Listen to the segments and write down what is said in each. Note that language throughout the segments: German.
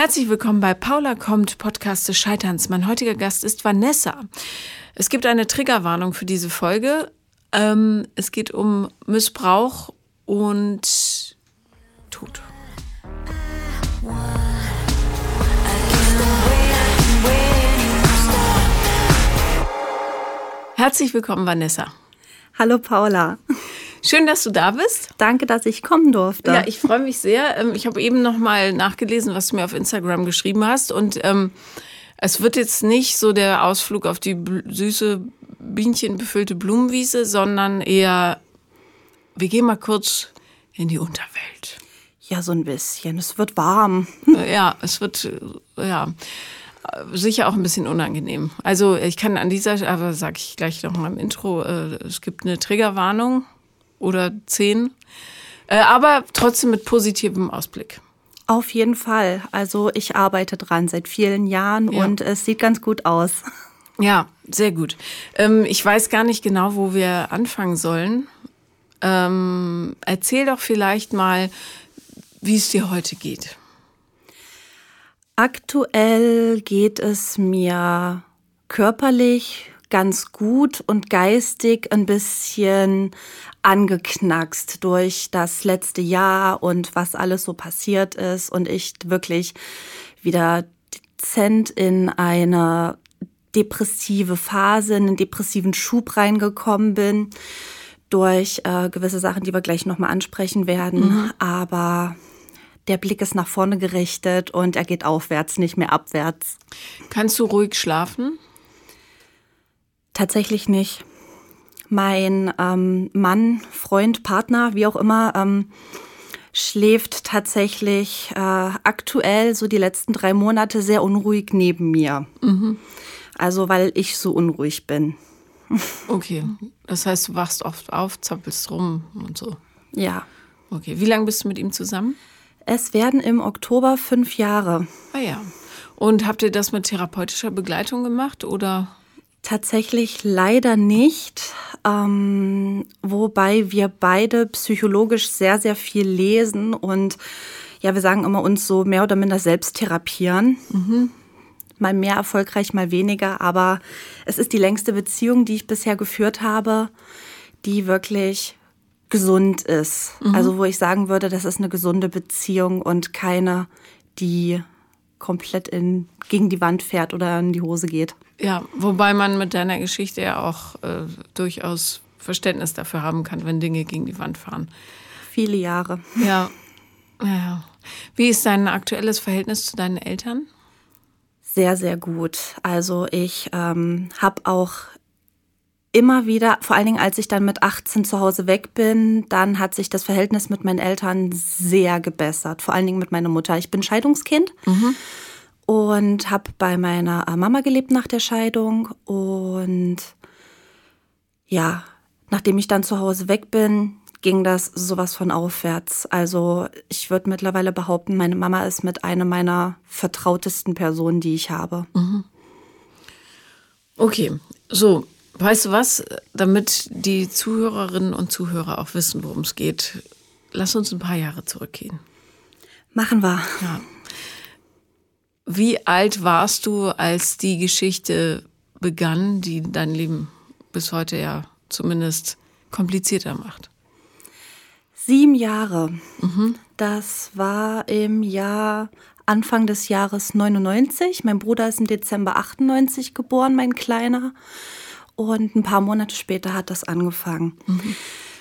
Herzlich willkommen bei Paula kommt, Podcast des Scheiterns. Mein heutiger Gast ist Vanessa. Es gibt eine Triggerwarnung für diese Folge. Ähm, es geht um Missbrauch und Tod. Herzlich willkommen, Vanessa. Hallo Paula. Schön, dass du da bist. Danke, dass ich kommen durfte. Ja, ich freue mich sehr. Ähm, ich habe eben noch mal nachgelesen, was du mir auf Instagram geschrieben hast. Und ähm, es wird jetzt nicht so der Ausflug auf die süße, bienchenbefüllte Blumenwiese, sondern eher, wir gehen mal kurz in die Unterwelt. Ja, so ein bisschen. Es wird warm. Ja, es wird, äh, ja sicher auch ein bisschen unangenehm. Also ich kann an dieser, aber sage ich gleich noch mal im Intro, äh, es gibt eine Triggerwarnung oder zehn. Äh, aber trotzdem mit positivem Ausblick. Auf jeden Fall. Also ich arbeite dran seit vielen Jahren ja. und es sieht ganz gut aus. Ja, sehr gut. Ähm, ich weiß gar nicht genau, wo wir anfangen sollen. Ähm, erzähl doch vielleicht mal, wie es dir heute geht. Aktuell geht es mir körperlich ganz gut und geistig ein bisschen angeknackst durch das letzte Jahr und was alles so passiert ist und ich wirklich wieder dezent in eine depressive Phase, in einen depressiven Schub reingekommen bin durch äh, gewisse Sachen, die wir gleich nochmal ansprechen werden. Mhm. Aber der Blick ist nach vorne gerichtet und er geht aufwärts, nicht mehr abwärts. Kannst du ruhig schlafen? Tatsächlich nicht. Mein ähm, Mann, Freund, Partner, wie auch immer, ähm, schläft tatsächlich äh, aktuell so die letzten drei Monate sehr unruhig neben mir. Mhm. Also weil ich so unruhig bin. Okay, das heißt, du wachst oft auf, zappelst rum und so. Ja. Okay, wie lange bist du mit ihm zusammen? Es werden im Oktober fünf Jahre. Ah ja. Und habt ihr das mit therapeutischer Begleitung gemacht oder? Tatsächlich leider nicht, ähm, wobei wir beide psychologisch sehr, sehr viel lesen und ja, wir sagen immer uns so mehr oder minder selbst therapieren. Mhm. Mal mehr erfolgreich, mal weniger, aber es ist die längste Beziehung, die ich bisher geführt habe, die wirklich gesund ist. Mhm. Also wo ich sagen würde, das ist eine gesunde Beziehung und keine, die komplett in, gegen die Wand fährt oder in die Hose geht. Ja, wobei man mit deiner Geschichte ja auch äh, durchaus Verständnis dafür haben kann, wenn Dinge gegen die Wand fahren. Viele Jahre. Ja. ja. Wie ist dein aktuelles Verhältnis zu deinen Eltern? Sehr, sehr gut. Also ich ähm, habe auch immer wieder, vor allen Dingen als ich dann mit 18 zu Hause weg bin, dann hat sich das Verhältnis mit meinen Eltern sehr gebessert. Vor allen Dingen mit meiner Mutter. Ich bin Scheidungskind. Mhm und habe bei meiner äh, Mama gelebt nach der Scheidung. Und ja, nachdem ich dann zu Hause weg bin, ging das sowas von aufwärts. Also ich würde mittlerweile behaupten, meine Mama ist mit einer meiner vertrautesten Personen, die ich habe. Mhm. Okay, so, weißt du was, damit die Zuhörerinnen und Zuhörer auch wissen, worum es geht, lass uns ein paar Jahre zurückgehen. Machen wir. Ja. Wie alt warst du, als die Geschichte begann, die dein Leben bis heute ja zumindest komplizierter macht? Sieben Jahre. Mhm. Das war im Jahr Anfang des Jahres 99. Mein Bruder ist im Dezember 98 geboren, mein Kleiner. Und ein paar Monate später hat das angefangen. Mhm.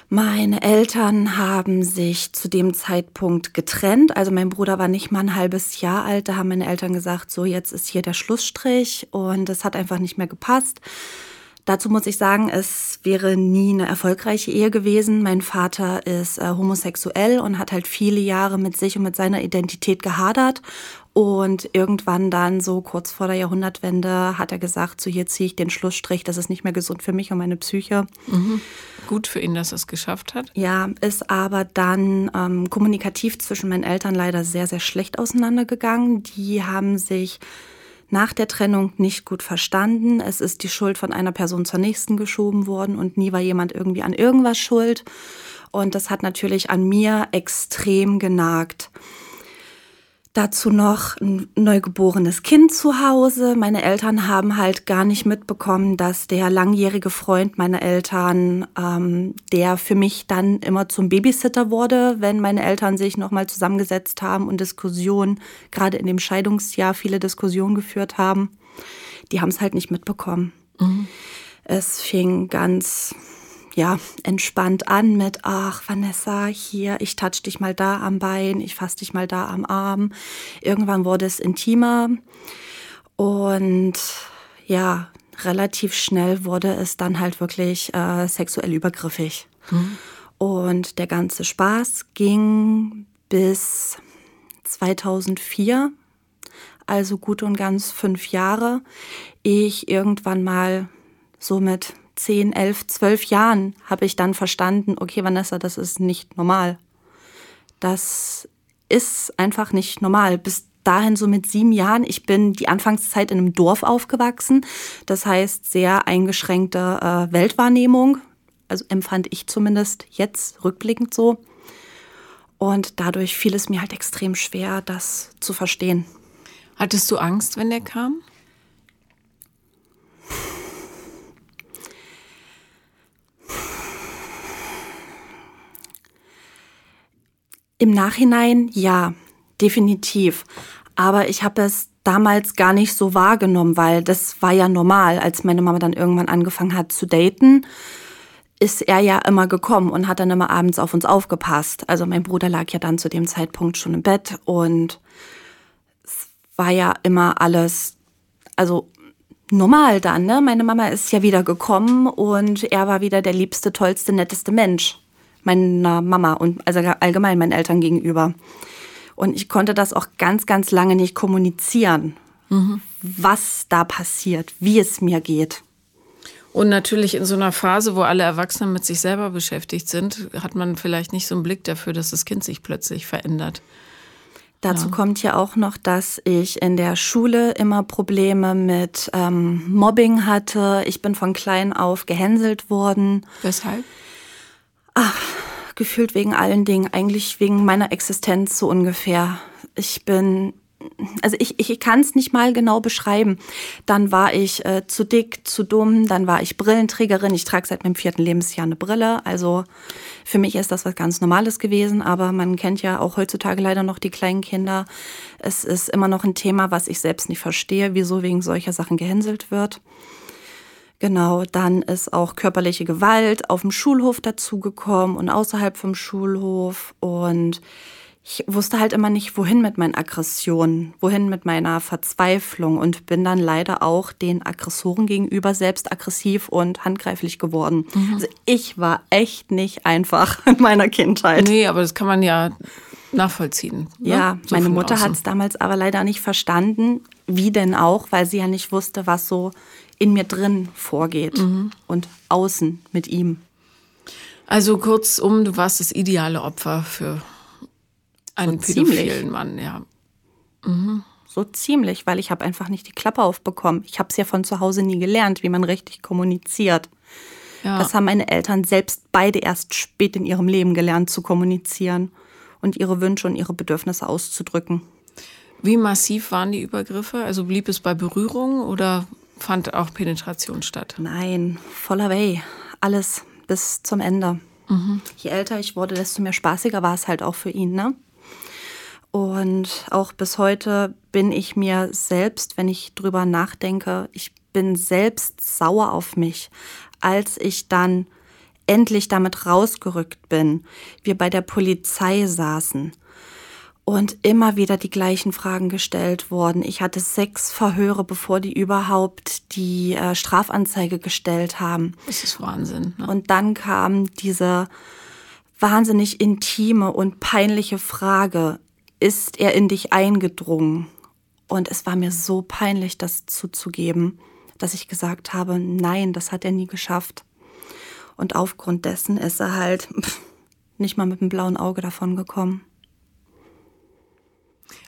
Meine Eltern haben sich zu dem Zeitpunkt getrennt. Also mein Bruder war nicht mal ein halbes Jahr alt. Da haben meine Eltern gesagt, so jetzt ist hier der Schlussstrich und es hat einfach nicht mehr gepasst. Dazu muss ich sagen, es wäre nie eine erfolgreiche Ehe gewesen. Mein Vater ist äh, homosexuell und hat halt viele Jahre mit sich und mit seiner Identität gehadert. Und irgendwann dann, so kurz vor der Jahrhundertwende, hat er gesagt, so hier ziehe ich den Schlussstrich, das ist nicht mehr gesund für mich und meine Psyche. Mhm. Gut für ihn, dass er es geschafft hat. Ja, ist aber dann ähm, kommunikativ zwischen meinen Eltern leider sehr, sehr schlecht auseinandergegangen. Die haben sich nach der Trennung nicht gut verstanden. Es ist die Schuld von einer Person zur nächsten geschoben worden und nie war jemand irgendwie an irgendwas schuld. Und das hat natürlich an mir extrem genagt. Dazu noch ein neugeborenes Kind zu Hause. Meine Eltern haben halt gar nicht mitbekommen, dass der langjährige Freund meiner Eltern, ähm, der für mich dann immer zum Babysitter wurde, wenn meine Eltern sich nochmal zusammengesetzt haben und Diskussionen, gerade in dem Scheidungsjahr viele Diskussionen geführt haben, die haben es halt nicht mitbekommen. Mhm. Es fing ganz ja, entspannt an mit, ach, Vanessa, hier, ich touch dich mal da am Bein, ich fass dich mal da am Arm. Irgendwann wurde es intimer und ja, relativ schnell wurde es dann halt wirklich äh, sexuell übergriffig. Mhm. Und der ganze Spaß ging bis 2004, also gut und ganz fünf Jahre. Ich irgendwann mal so mit 10, 11, 12 Jahren habe ich dann verstanden, okay, Vanessa, das ist nicht normal. Das ist einfach nicht normal. Bis dahin so mit sieben Jahren, ich bin die Anfangszeit in einem Dorf aufgewachsen. Das heißt, sehr eingeschränkte äh, Weltwahrnehmung. Also empfand ich zumindest jetzt rückblickend so. Und dadurch fiel es mir halt extrem schwer, das zu verstehen. Hattest du Angst, wenn der kam? Im Nachhinein ja, definitiv. Aber ich habe es damals gar nicht so wahrgenommen, weil das war ja normal. Als meine Mama dann irgendwann angefangen hat zu daten, ist er ja immer gekommen und hat dann immer abends auf uns aufgepasst. Also mein Bruder lag ja dann zu dem Zeitpunkt schon im Bett und es war ja immer alles, also normal dann, ne? Meine Mama ist ja wieder gekommen und er war wieder der liebste, tollste, netteste Mensch meiner Mama und also allgemein meinen Eltern gegenüber. Und ich konnte das auch ganz, ganz lange nicht kommunizieren, mhm. was da passiert, wie es mir geht. Und natürlich in so einer Phase, wo alle Erwachsenen mit sich selber beschäftigt sind, hat man vielleicht nicht so einen Blick dafür, dass das Kind sich plötzlich verändert. Dazu ja. kommt ja auch noch, dass ich in der Schule immer Probleme mit ähm, Mobbing hatte. Ich bin von klein auf gehänselt worden. Weshalb? Ach, gefühlt wegen allen Dingen, eigentlich wegen meiner Existenz so ungefähr. Ich bin, also ich, ich kann es nicht mal genau beschreiben. Dann war ich äh, zu dick, zu dumm, dann war ich Brillenträgerin. Ich trage seit meinem vierten Lebensjahr eine Brille. Also für mich ist das was ganz Normales gewesen, aber man kennt ja auch heutzutage leider noch die kleinen Kinder. Es ist immer noch ein Thema, was ich selbst nicht verstehe, wieso wegen solcher Sachen gehänselt wird. Genau, dann ist auch körperliche Gewalt auf dem Schulhof dazugekommen und außerhalb vom Schulhof. Und ich wusste halt immer nicht, wohin mit meinen Aggressionen, wohin mit meiner Verzweiflung und bin dann leider auch den Aggressoren gegenüber selbst aggressiv und handgreiflich geworden. Mhm. Also ich war echt nicht einfach in meiner Kindheit. Nee, aber das kann man ja nachvollziehen. Ne? Ja, so meine Mutter hat es damals aber leider nicht verstanden. Wie denn auch, weil sie ja nicht wusste, was so in mir drin vorgeht mhm. und außen mit ihm. Also kurzum, du warst das ideale Opfer für einen so pädophilen Mann, ja. Mhm. So ziemlich, weil ich habe einfach nicht die Klappe aufbekommen. Ich habe es ja von zu Hause nie gelernt, wie man richtig kommuniziert. Ja. Das haben meine Eltern selbst beide erst spät in ihrem Leben gelernt zu kommunizieren und ihre Wünsche und ihre Bedürfnisse auszudrücken. Wie massiv waren die Übergriffe? Also blieb es bei Berührung oder fand auch Penetration statt? Nein, voller Way. Alles bis zum Ende. Mhm. Je älter ich wurde, desto mehr spaßiger war es halt auch für ihn, ne? Und auch bis heute bin ich mir selbst, wenn ich drüber nachdenke, ich bin selbst sauer auf mich, als ich dann endlich damit rausgerückt bin, wir bei der Polizei saßen und immer wieder die gleichen Fragen gestellt worden. Ich hatte sechs Verhöre, bevor die überhaupt die äh, Strafanzeige gestellt haben. Das ist Wahnsinn. Ne? Und dann kam diese wahnsinnig intime und peinliche Frage, ist er in dich eingedrungen? Und es war mir so peinlich, das zuzugeben, dass ich gesagt habe, nein, das hat er nie geschafft. Und aufgrund dessen ist er halt nicht mal mit einem blauen Auge davon gekommen.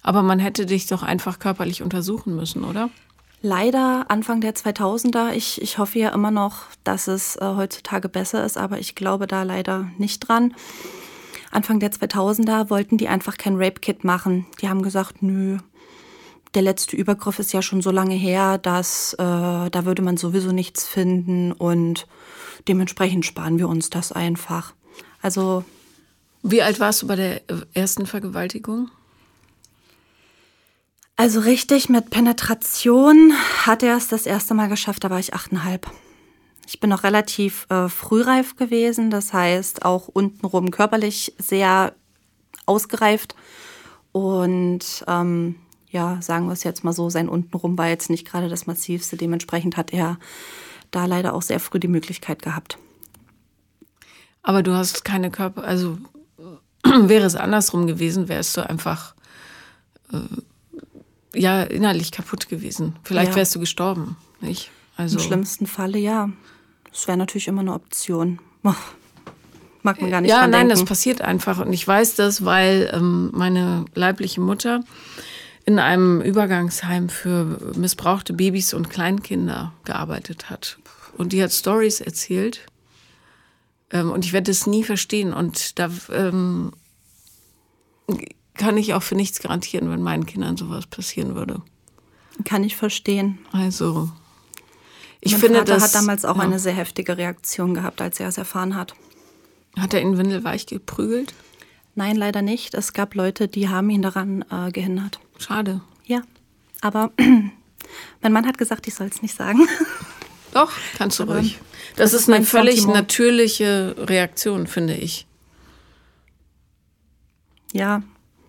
Aber man hätte dich doch einfach körperlich untersuchen müssen, oder? Leider Anfang der 2000er. Ich, ich hoffe ja immer noch, dass es äh, heutzutage besser ist, aber ich glaube da leider nicht dran. Anfang der 2000er wollten die einfach kein Rape-Kit machen. Die haben gesagt, nö, der letzte Übergriff ist ja schon so lange her, dass äh, da würde man sowieso nichts finden und dementsprechend sparen wir uns das einfach. Also. Wie alt warst du bei der ersten Vergewaltigung? Also richtig mit Penetration hat er es das erste Mal geschafft, da war ich achteinhalb. Ich bin noch relativ äh, frühreif gewesen, das heißt auch untenrum körperlich sehr ausgereift. Und ähm, ja, sagen wir es jetzt mal so, sein untenrum war jetzt nicht gerade das massivste. Dementsprechend hat er da leider auch sehr früh die Möglichkeit gehabt. Aber du hast keine Körper, also wäre es andersrum gewesen, wärst du einfach äh, ja innerlich kaputt gewesen. Vielleicht ja. wärst du gestorben, nicht? Also Im schlimmsten Falle ja. Das wäre natürlich immer eine Option. Mag man gar nicht Ja, nein, denken. das passiert einfach. Und ich weiß das, weil ähm, meine leibliche Mutter in einem Übergangsheim für missbrauchte Babys und Kleinkinder gearbeitet hat. Und die hat Stories erzählt. Ähm, und ich werde es nie verstehen. Und da ähm, kann ich auch für nichts garantieren, wenn meinen Kindern sowas passieren würde. Kann ich verstehen. Also, ich mein finde, Vater das hat damals auch ja. eine sehr heftige Reaktion gehabt, als er es erfahren hat. Hat er ihn windelweich geprügelt? Nein, leider nicht. Es gab Leute, die haben ihn daran äh, gehindert. Schade. Ja, aber mein Mann hat gesagt, ich soll es nicht sagen. Doch, kannst du aber ruhig. Das, das ist eine völlig Sentiment. natürliche Reaktion, finde ich. Ja.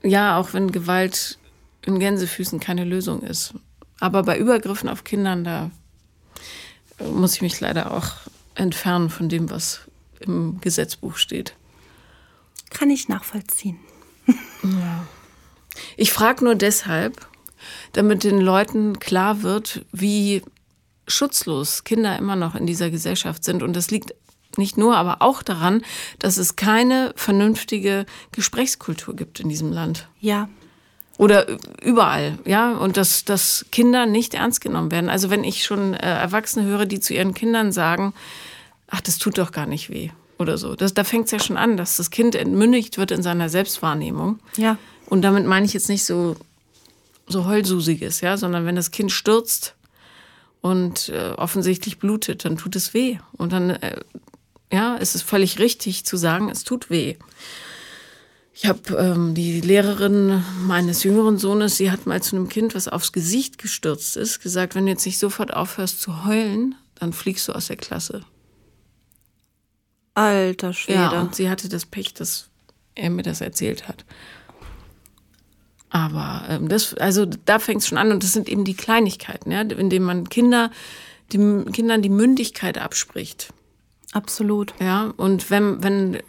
Ja, auch wenn Gewalt in Gänsefüßen keine Lösung ist. Aber bei Übergriffen auf Kindern, da muss ich mich leider auch entfernen von dem, was im Gesetzbuch steht. Kann ich nachvollziehen. ja. Ich frage nur deshalb, damit den Leuten klar wird, wie schutzlos Kinder immer noch in dieser Gesellschaft sind. Und das liegt nicht nur, aber auch daran, dass es keine vernünftige Gesprächskultur gibt in diesem Land. Ja, oder überall, ja, und dass, dass Kinder nicht ernst genommen werden. Also wenn ich schon äh, Erwachsene höre, die zu ihren Kindern sagen, ach, das tut doch gar nicht weh oder so. Das, da fängt es ja schon an, dass das Kind entmündigt wird in seiner Selbstwahrnehmung. Ja. Und damit meine ich jetzt nicht so, so heulsusiges, ja, sondern wenn das Kind stürzt und äh, offensichtlich blutet, dann tut es weh. Und dann, äh, ja, ist es völlig richtig zu sagen, es tut weh. Ich habe ähm, die Lehrerin meines jüngeren Sohnes, sie hat mal zu einem Kind, was aufs Gesicht gestürzt ist, gesagt, wenn du jetzt nicht sofort aufhörst zu heulen, dann fliegst du aus der Klasse. Alter Schwede. Ja, und sie hatte das Pech, dass er mir das erzählt hat. Aber ähm, das, also da fängt es schon an und das sind eben die Kleinigkeiten, ja, indem man Kinder, die, Kindern die Mündigkeit abspricht. Absolut. Ja, und wenn, wenn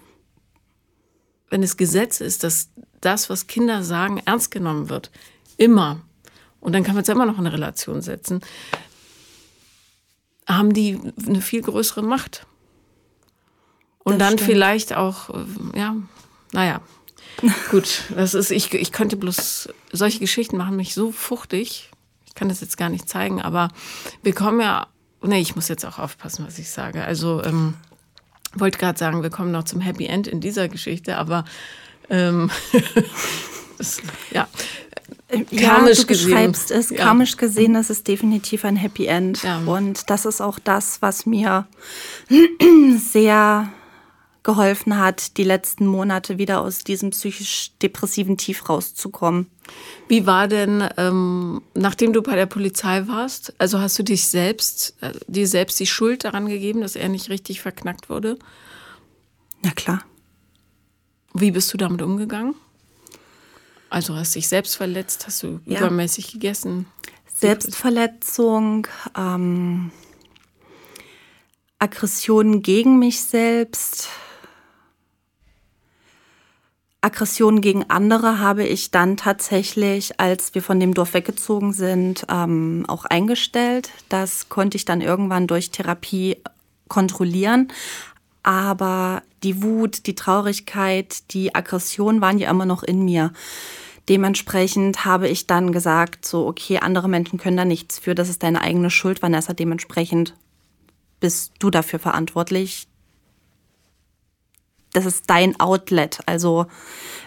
wenn es Gesetz ist, dass das, was Kinder sagen, ernst genommen wird. Immer. Und dann kann man es immer noch in eine Relation setzen. Haben die eine viel größere Macht. Und das dann stimmt. vielleicht auch, äh, ja, naja. Gut, das ist, ich, ich könnte bloß, solche Geschichten machen mich so fuchtig. Ich kann das jetzt gar nicht zeigen, aber wir kommen ja, nee, ich muss jetzt auch aufpassen, was ich sage. Also, ähm, wollte gerade sagen, wir kommen noch zum Happy End in dieser Geschichte, aber ähm, das, ja. Ja, karmisch du beschreibst gesehen. es. Ja. Karmisch gesehen ist es definitiv ein Happy End. Ja. Und das ist auch das, was mir sehr geholfen hat, die letzten Monate wieder aus diesem psychisch-depressiven Tief rauszukommen. Wie war denn, ähm, nachdem du bei der Polizei warst, also hast du dich selbst, äh, dir selbst die Schuld daran gegeben, dass er nicht richtig verknackt wurde? Na klar. Wie bist du damit umgegangen? Also hast du dich selbst verletzt, hast du ja. übermäßig gegessen? Selbstverletzung, ähm, Aggressionen gegen mich selbst, Aggressionen gegen andere habe ich dann tatsächlich, als wir von dem Dorf weggezogen sind, ähm, auch eingestellt. Das konnte ich dann irgendwann durch Therapie kontrollieren. Aber die Wut, die Traurigkeit, die Aggression waren ja immer noch in mir. Dementsprechend habe ich dann gesagt, so, okay, andere Menschen können da nichts für, das ist deine eigene Schuld, Vanessa. Dementsprechend bist du dafür verantwortlich, das ist dein Outlet. Also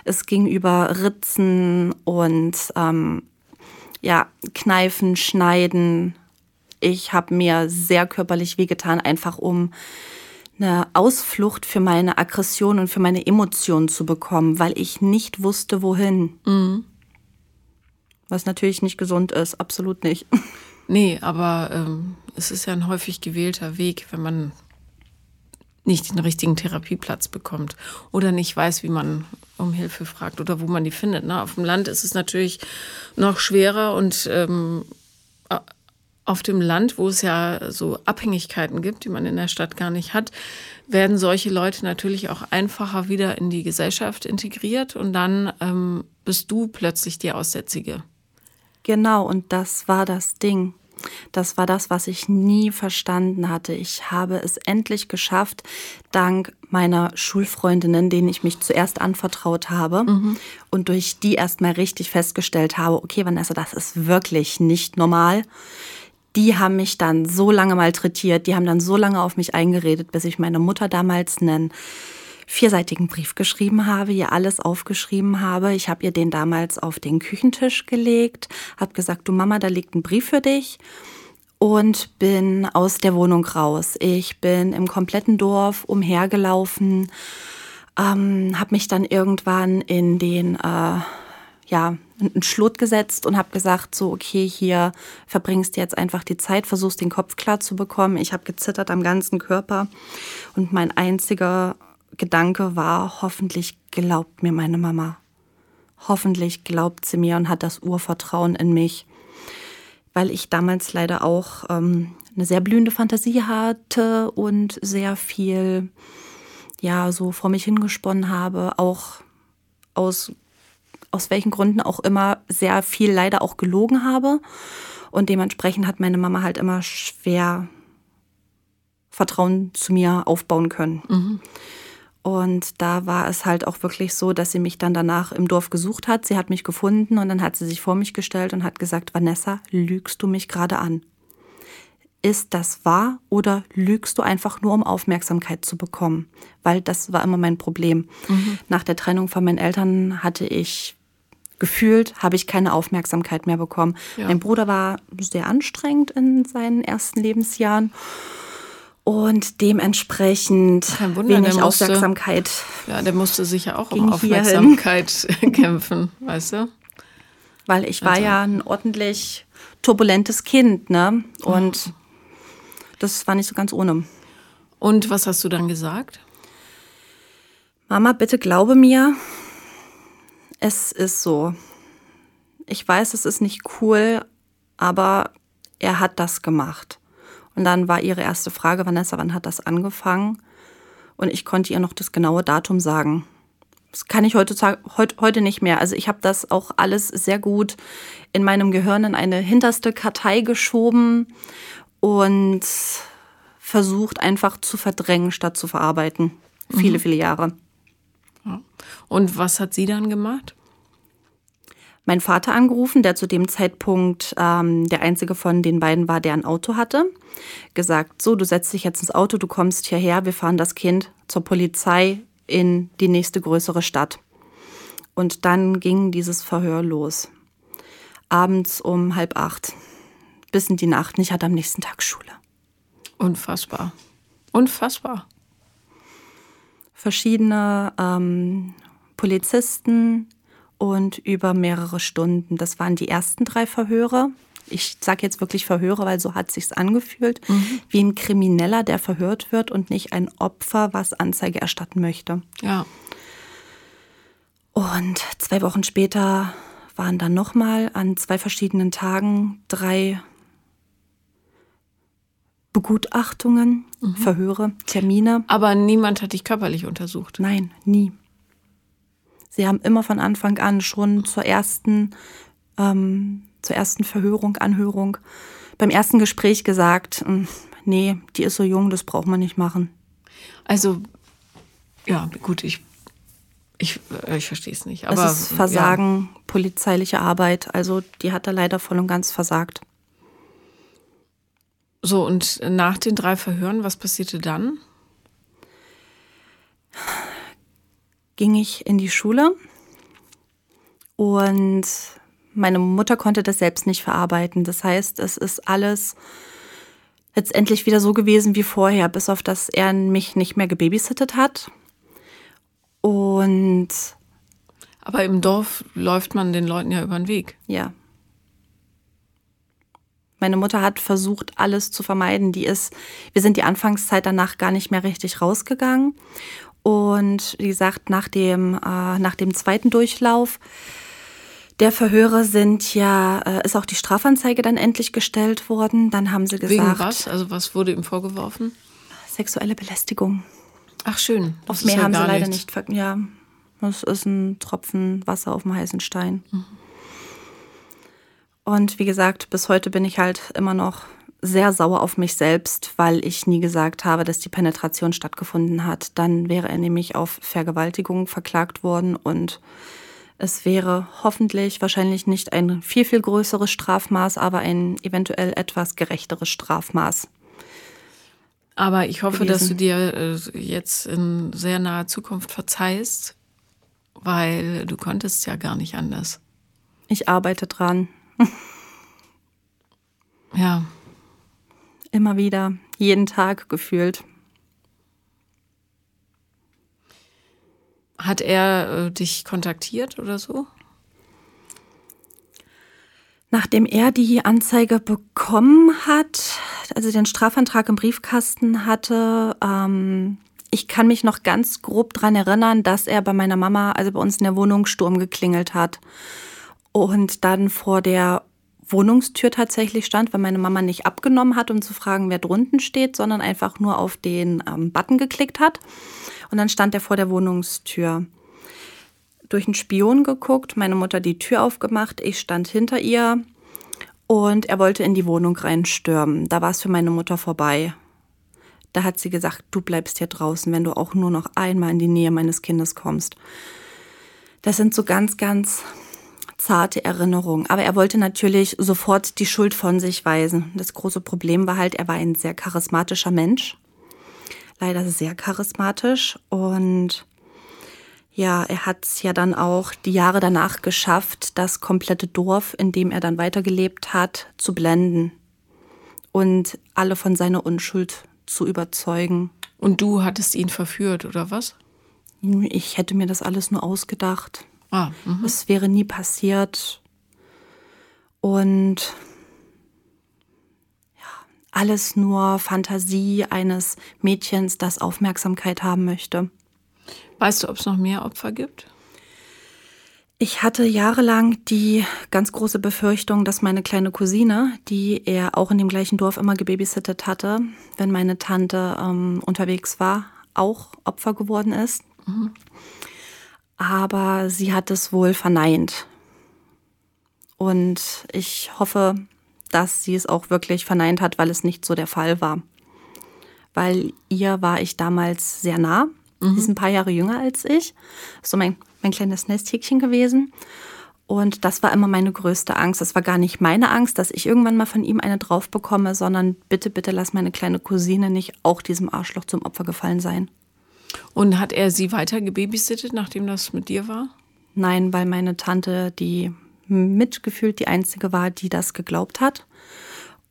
es ging über Ritzen und ähm, ja, Kneifen, Schneiden. Ich habe mir sehr körperlich wehgetan, einfach um eine Ausflucht für meine Aggression und für meine Emotionen zu bekommen, weil ich nicht wusste, wohin. Mhm. Was natürlich nicht gesund ist, absolut nicht. Nee, aber ähm, es ist ja ein häufig gewählter Weg, wenn man nicht den richtigen Therapieplatz bekommt oder nicht weiß, wie man um Hilfe fragt oder wo man die findet. Ne? Auf dem Land ist es natürlich noch schwerer und ähm, auf dem Land, wo es ja so Abhängigkeiten gibt, die man in der Stadt gar nicht hat, werden solche Leute natürlich auch einfacher wieder in die Gesellschaft integriert und dann ähm, bist du plötzlich die Aussätzige. Genau, und das war das Ding. Das war das, was ich nie verstanden hatte. Ich habe es endlich geschafft, dank meiner Schulfreundinnen, denen ich mich zuerst anvertraut habe mhm. und durch die erstmal richtig festgestellt habe, okay, Vanessa, das ist wirklich nicht normal. Die haben mich dann so lange malträtiert, die haben dann so lange auf mich eingeredet, bis ich meine Mutter damals einen vierseitigen Brief geschrieben habe, ihr alles aufgeschrieben habe. Ich habe ihr den damals auf den Küchentisch gelegt, habe gesagt, du Mama, da liegt ein Brief für dich und bin aus der Wohnung raus. Ich bin im kompletten Dorf umhergelaufen, ähm, habe mich dann irgendwann in den äh, ja einen Schlot gesetzt und habe gesagt, so okay, hier verbringst du jetzt einfach die Zeit, versuchst den Kopf klar zu bekommen. Ich habe gezittert am ganzen Körper und mein einziger Gedanke war, hoffentlich glaubt mir meine Mama. Hoffentlich glaubt sie mir und hat das Urvertrauen in mich. Weil ich damals leider auch ähm, eine sehr blühende Fantasie hatte und sehr viel, ja, so vor mich hingesponnen habe, auch aus, aus welchen Gründen auch immer sehr viel leider auch gelogen habe. Und dementsprechend hat meine Mama halt immer schwer Vertrauen zu mir aufbauen können. Mhm. Und da war es halt auch wirklich so, dass sie mich dann danach im Dorf gesucht hat. Sie hat mich gefunden und dann hat sie sich vor mich gestellt und hat gesagt, Vanessa, lügst du mich gerade an? Ist das wahr oder lügst du einfach nur, um Aufmerksamkeit zu bekommen? Weil das war immer mein Problem. Mhm. Nach der Trennung von meinen Eltern hatte ich gefühlt, habe ich keine Aufmerksamkeit mehr bekommen. Ja. Mein Bruder war sehr anstrengend in seinen ersten Lebensjahren und dementsprechend Kein Wunder, wenig musste, Aufmerksamkeit. Ja, der musste sich ja auch um Aufmerksamkeit kämpfen, weißt du? Weil ich war also. ja ein ordentlich turbulentes Kind, ne? Und oh. das war nicht so ganz ohne. Und was hast du dann gesagt? Mama, bitte glaube mir, es ist so. Ich weiß, es ist nicht cool, aber er hat das gemacht. Und dann war ihre erste Frage, Vanessa, wann hat das angefangen? Und ich konnte ihr noch das genaue Datum sagen. Das kann ich heute, heute nicht mehr. Also ich habe das auch alles sehr gut in meinem Gehirn in eine hinterste Kartei geschoben und versucht einfach zu verdrängen, statt zu verarbeiten. Viele, mhm. viele Jahre. Und was hat sie dann gemacht? Mein Vater angerufen, der zu dem Zeitpunkt ähm, der einzige von den beiden war, der ein Auto hatte. Gesagt, so, du setzt dich jetzt ins Auto, du kommst hierher, wir fahren das Kind zur Polizei in die nächste größere Stadt. Und dann ging dieses Verhör los. Abends um halb acht. Bis in die Nacht. Ich hatte am nächsten Tag Schule. Unfassbar. Unfassbar. Verschiedene ähm, Polizisten, und über mehrere Stunden. Das waren die ersten drei Verhöre. Ich sage jetzt wirklich Verhöre, weil so hat sich's angefühlt, mhm. wie ein Krimineller, der verhört wird und nicht ein Opfer, was Anzeige erstatten möchte. Ja. Und zwei Wochen später waren dann nochmal an zwei verschiedenen Tagen drei Begutachtungen, mhm. Verhöre, Termine. Aber niemand hat dich körperlich untersucht? Nein, nie. Sie haben immer von Anfang an schon zur ersten, ähm, zur ersten Verhörung, Anhörung, beim ersten Gespräch gesagt, hm, nee, die ist so jung, das braucht man nicht machen. Also, ja, gut, ich, ich, äh, ich verstehe es nicht. Aber, es ist Versagen, ja. polizeiliche Arbeit, also die hat er leider voll und ganz versagt. So, und nach den drei Verhören, was passierte dann? Ging ich in die Schule und meine Mutter konnte das selbst nicht verarbeiten. Das heißt, es ist alles letztendlich wieder so gewesen wie vorher, bis auf dass er mich nicht mehr gebabysittet hat. Und aber im Dorf läuft man den Leuten ja über den Weg. Ja. Meine Mutter hat versucht, alles zu vermeiden. Die ist, wir sind die Anfangszeit danach gar nicht mehr richtig rausgegangen. Und wie gesagt, nach dem, äh, nach dem zweiten Durchlauf der Verhöre sind ja, äh, ist auch die Strafanzeige dann endlich gestellt worden. Dann haben sie gesagt. Wegen was? Also was wurde ihm vorgeworfen? Sexuelle Belästigung. Ach schön. Das auf mehr ja haben sie leider nichts. nicht. Ja, das ist ein Tropfen Wasser auf dem heißen Stein. Mhm. Und wie gesagt, bis heute bin ich halt immer noch sehr sauer auf mich selbst, weil ich nie gesagt habe, dass die Penetration stattgefunden hat. Dann wäre er nämlich auf Vergewaltigung verklagt worden und es wäre hoffentlich wahrscheinlich nicht ein viel, viel größeres Strafmaß, aber ein eventuell etwas gerechteres Strafmaß. Aber ich hoffe, gewesen. dass du dir äh, jetzt in sehr naher Zukunft verzeihst, weil du konntest ja gar nicht anders. Ich arbeite dran. ja. Immer wieder, jeden Tag gefühlt. Hat er äh, dich kontaktiert oder so? Nachdem er die Anzeige bekommen hat, also den Strafantrag im Briefkasten hatte, ähm, ich kann mich noch ganz grob daran erinnern, dass er bei meiner Mama, also bei uns in der Wohnung, Sturm geklingelt hat und dann vor der Wohnungstür tatsächlich stand, weil meine Mama nicht abgenommen hat, um zu fragen, wer drunten steht, sondern einfach nur auf den ähm, Button geklickt hat. Und dann stand er vor der Wohnungstür. Durch einen Spion geguckt, meine Mutter die Tür aufgemacht, ich stand hinter ihr und er wollte in die Wohnung reinstürmen. Da war es für meine Mutter vorbei. Da hat sie gesagt, du bleibst hier draußen, wenn du auch nur noch einmal in die Nähe meines Kindes kommst. Das sind so ganz, ganz zarte Erinnerungen. Aber er wollte natürlich sofort die Schuld von sich weisen. Das große Problem war halt, er war ein sehr charismatischer Mensch leider sehr charismatisch und ja, er hat es ja dann auch die Jahre danach geschafft, das komplette Dorf, in dem er dann weitergelebt hat, zu blenden und alle von seiner Unschuld zu überzeugen. Und du hattest ihn verführt, oder was? Ich hätte mir das alles nur ausgedacht. Ah, mh. es wäre nie passiert. Und alles nur Fantasie eines Mädchens, das Aufmerksamkeit haben möchte. Weißt du, ob es noch mehr Opfer gibt? Ich hatte jahrelang die ganz große Befürchtung, dass meine kleine Cousine, die er auch in dem gleichen Dorf immer gebabysittet hatte, wenn meine Tante ähm, unterwegs war, auch Opfer geworden ist. Mhm. Aber sie hat es wohl verneint. Und ich hoffe, dass sie es auch wirklich verneint hat, weil es nicht so der Fall war. Weil ihr war ich damals sehr nah. Mhm. Sie ist ein paar Jahre jünger als ich. So mein, mein kleines Nesthäkchen gewesen. Und das war immer meine größte Angst. Das war gar nicht meine Angst, dass ich irgendwann mal von ihm eine drauf bekomme, sondern bitte, bitte lass meine kleine Cousine nicht auch diesem Arschloch zum Opfer gefallen sein. Und hat er sie weiter gebabysittet, nachdem das mit dir war? Nein, weil meine Tante, die mitgefühlt die einzige war, die das geglaubt hat.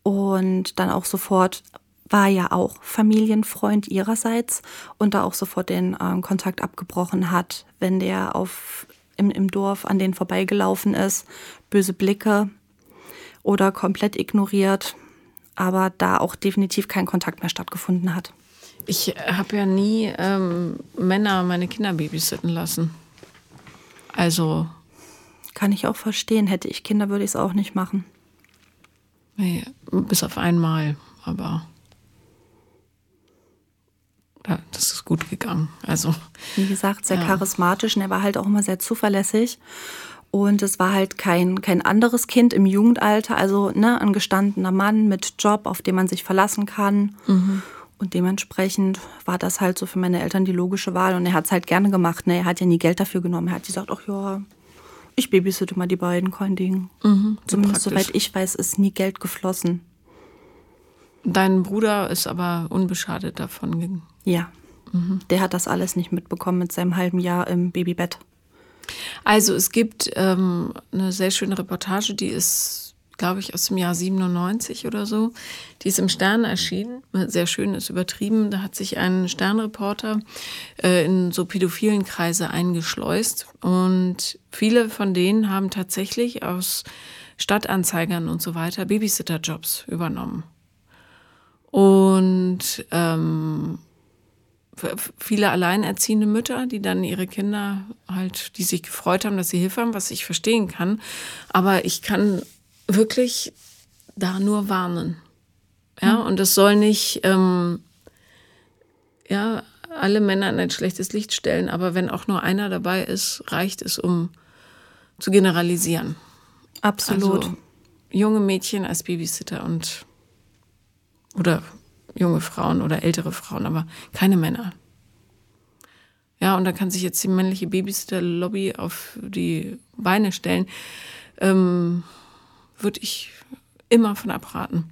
Und dann auch sofort war ja auch Familienfreund ihrerseits und da auch sofort den ähm, Kontakt abgebrochen hat, wenn der auf, im, im Dorf an denen vorbeigelaufen ist, böse Blicke oder komplett ignoriert, aber da auch definitiv kein Kontakt mehr stattgefunden hat. Ich habe ja nie ähm, Männer meine Kinder babysitten lassen. Also kann ich auch verstehen. Hätte ich Kinder, würde ich es auch nicht machen. Nee, bis auf einmal, aber ja, das ist gut gegangen. Also, wie gesagt, sehr ja. charismatisch und er war halt auch immer sehr zuverlässig. Und es war halt kein, kein anderes Kind im Jugendalter, also ne, ein gestandener Mann mit Job, auf den man sich verlassen kann. Mhm. Und dementsprechend war das halt so für meine Eltern die logische Wahl. Und er hat es halt gerne gemacht. Ne? Er hat ja nie Geld dafür genommen. Er hat gesagt, ach ja, ich babysitte mal die beiden, kein Ding. Mhm, Zumindest praktisch. soweit ich weiß, ist nie Geld geflossen. Dein Bruder ist aber unbeschadet davon gegangen. Ja. Mhm. Der hat das alles nicht mitbekommen mit seinem halben Jahr im Babybett. Also es gibt ähm, eine sehr schöne Reportage, die ist, glaube ich, aus dem Jahr 97 oder so. Die ist im Stern erschienen. Sehr schön, ist übertrieben. Da hat sich ein Sternreporter äh, in so pädophilen Kreise eingeschleust. Und viele von denen haben tatsächlich aus Stadtanzeigern und so weiter Babysitterjobs übernommen. Und ähm, viele alleinerziehende Mütter, die dann ihre Kinder halt, die sich gefreut haben, dass sie Hilfe haben, was ich verstehen kann. Aber ich kann wirklich da nur warnen. Ja, mhm. und es soll nicht, ähm, ja, alle Männer in ein schlechtes Licht stellen, aber wenn auch nur einer dabei ist, reicht es, um zu generalisieren. Absolut. Also, junge Mädchen als Babysitter und oder junge Frauen oder ältere Frauen, aber keine Männer. Ja, und da kann sich jetzt die männliche Babysitter-Lobby auf die Beine stellen. Ähm, Würde ich immer von abraten.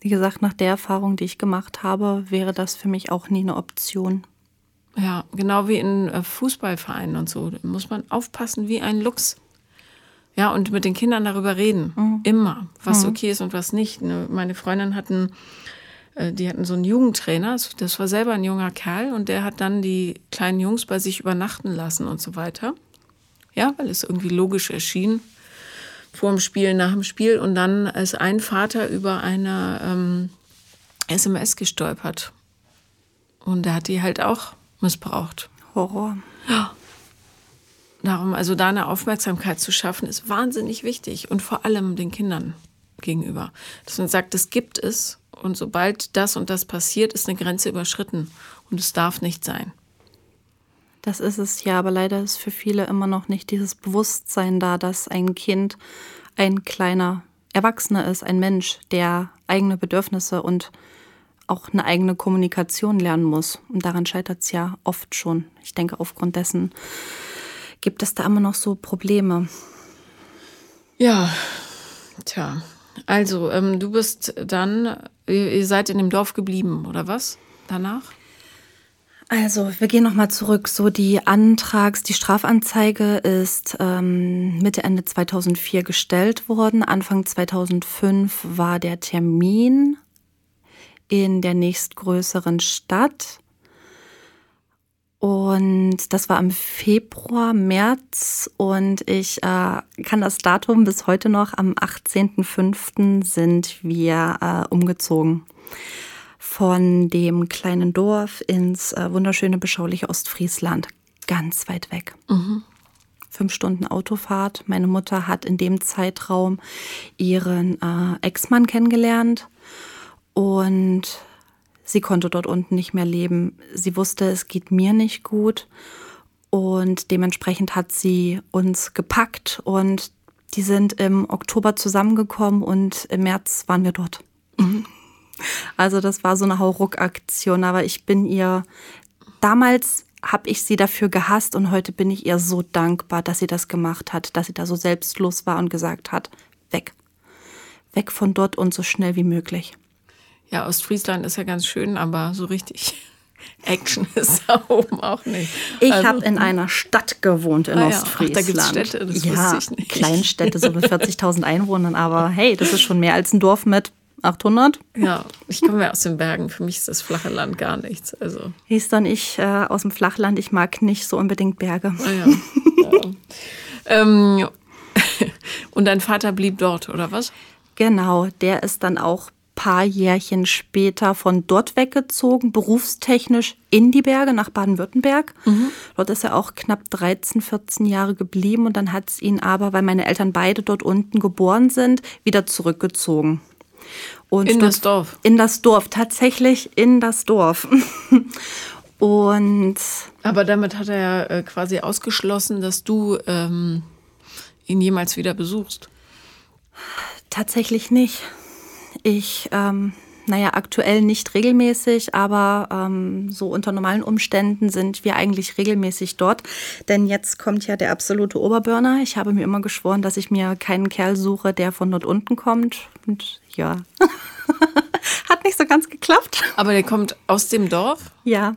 Wie gesagt, nach der Erfahrung, die ich gemacht habe, wäre das für mich auch nie eine Option. Ja, genau wie in äh, Fußballvereinen und so. Da muss man aufpassen wie ein Luchs. Ja, und mit den Kindern darüber reden. Mhm. Immer, was mhm. okay ist und was nicht. Ne, meine Freundin hatten, äh, die hatten so einen Jugendtrainer, das war selber ein junger Kerl und der hat dann die kleinen Jungs bei sich übernachten lassen und so weiter. Ja, weil es irgendwie logisch erschien. Vor dem Spiel, nach dem Spiel. Und dann ist ein Vater über eine ähm, SMS gestolpert. Und der hat die halt auch missbraucht. Horror. Ja. Darum, also da eine Aufmerksamkeit zu schaffen, ist wahnsinnig wichtig und vor allem den Kindern gegenüber. Dass man sagt, es gibt es und sobald das und das passiert, ist eine Grenze überschritten und es darf nicht sein. Das ist es ja, aber leider ist für viele immer noch nicht dieses Bewusstsein da, dass ein Kind ein kleiner Erwachsener ist, ein Mensch, der eigene Bedürfnisse und auch eine eigene Kommunikation lernen muss. Und daran scheitert es ja oft schon. Ich denke, aufgrund dessen Gibt es da immer noch so Probleme? Ja, tja. Also, ähm, du bist dann, ihr, ihr seid in dem Dorf geblieben, oder was? Danach? Also, wir gehen nochmal zurück. So, die Antrags-, die Strafanzeige ist ähm, Mitte, Ende 2004 gestellt worden. Anfang 2005 war der Termin in der nächstgrößeren Stadt. Und das war im Februar, März und ich äh, kann das Datum bis heute noch, am 18.05. sind wir äh, umgezogen. Von dem kleinen Dorf ins äh, wunderschöne, beschauliche Ostfriesland. Ganz weit weg. Mhm. Fünf Stunden Autofahrt. Meine Mutter hat in dem Zeitraum ihren äh, Ex-Mann kennengelernt. Und Sie konnte dort unten nicht mehr leben. Sie wusste, es geht mir nicht gut. Und dementsprechend hat sie uns gepackt und die sind im Oktober zusammengekommen und im März waren wir dort. Mhm. Also das war so eine Hauruck-Aktion, aber ich bin ihr, damals habe ich sie dafür gehasst und heute bin ich ihr so dankbar, dass sie das gemacht hat, dass sie da so selbstlos war und gesagt hat, weg. Weg von dort und so schnell wie möglich. Ja, Ostfriesland ist ja ganz schön, aber so richtig Action ist da oben auch nicht. Ich also, habe in einer Stadt gewohnt in ah, Ostfriesland. Ach, da Städte, das ja, wusste ich nicht. Kleinstädte, so mit 40.000 Einwohnern, aber hey, das ist schon mehr als ein Dorf mit 800. Ja, ich komme ja aus den Bergen. Für mich ist das flache Land gar nichts. Also. Hieß dann ich äh, aus dem Flachland, ich mag nicht so unbedingt Berge. Ah, ja. ja. ähm, und dein Vater blieb dort, oder was? Genau, der ist dann auch paar Jährchen später von dort weggezogen, berufstechnisch in die Berge nach Baden-Württemberg. Mhm. Dort ist er auch knapp 13, 14 Jahre geblieben und dann hat es ihn aber, weil meine Eltern beide dort unten geboren sind, wieder zurückgezogen. Und in das Dorf? In das Dorf, tatsächlich in das Dorf. und aber damit hat er ja äh, quasi ausgeschlossen, dass du ähm, ihn jemals wieder besuchst. Tatsächlich nicht ich, ähm, naja, aktuell nicht regelmäßig, aber ähm, so unter normalen Umständen sind wir eigentlich regelmäßig dort. Denn jetzt kommt ja der absolute Oberburner. Ich habe mir immer geschworen, dass ich mir keinen Kerl suche, der von dort unten kommt. Und ja, hat nicht so ganz geklappt. Aber der kommt aus dem Dorf? Ja.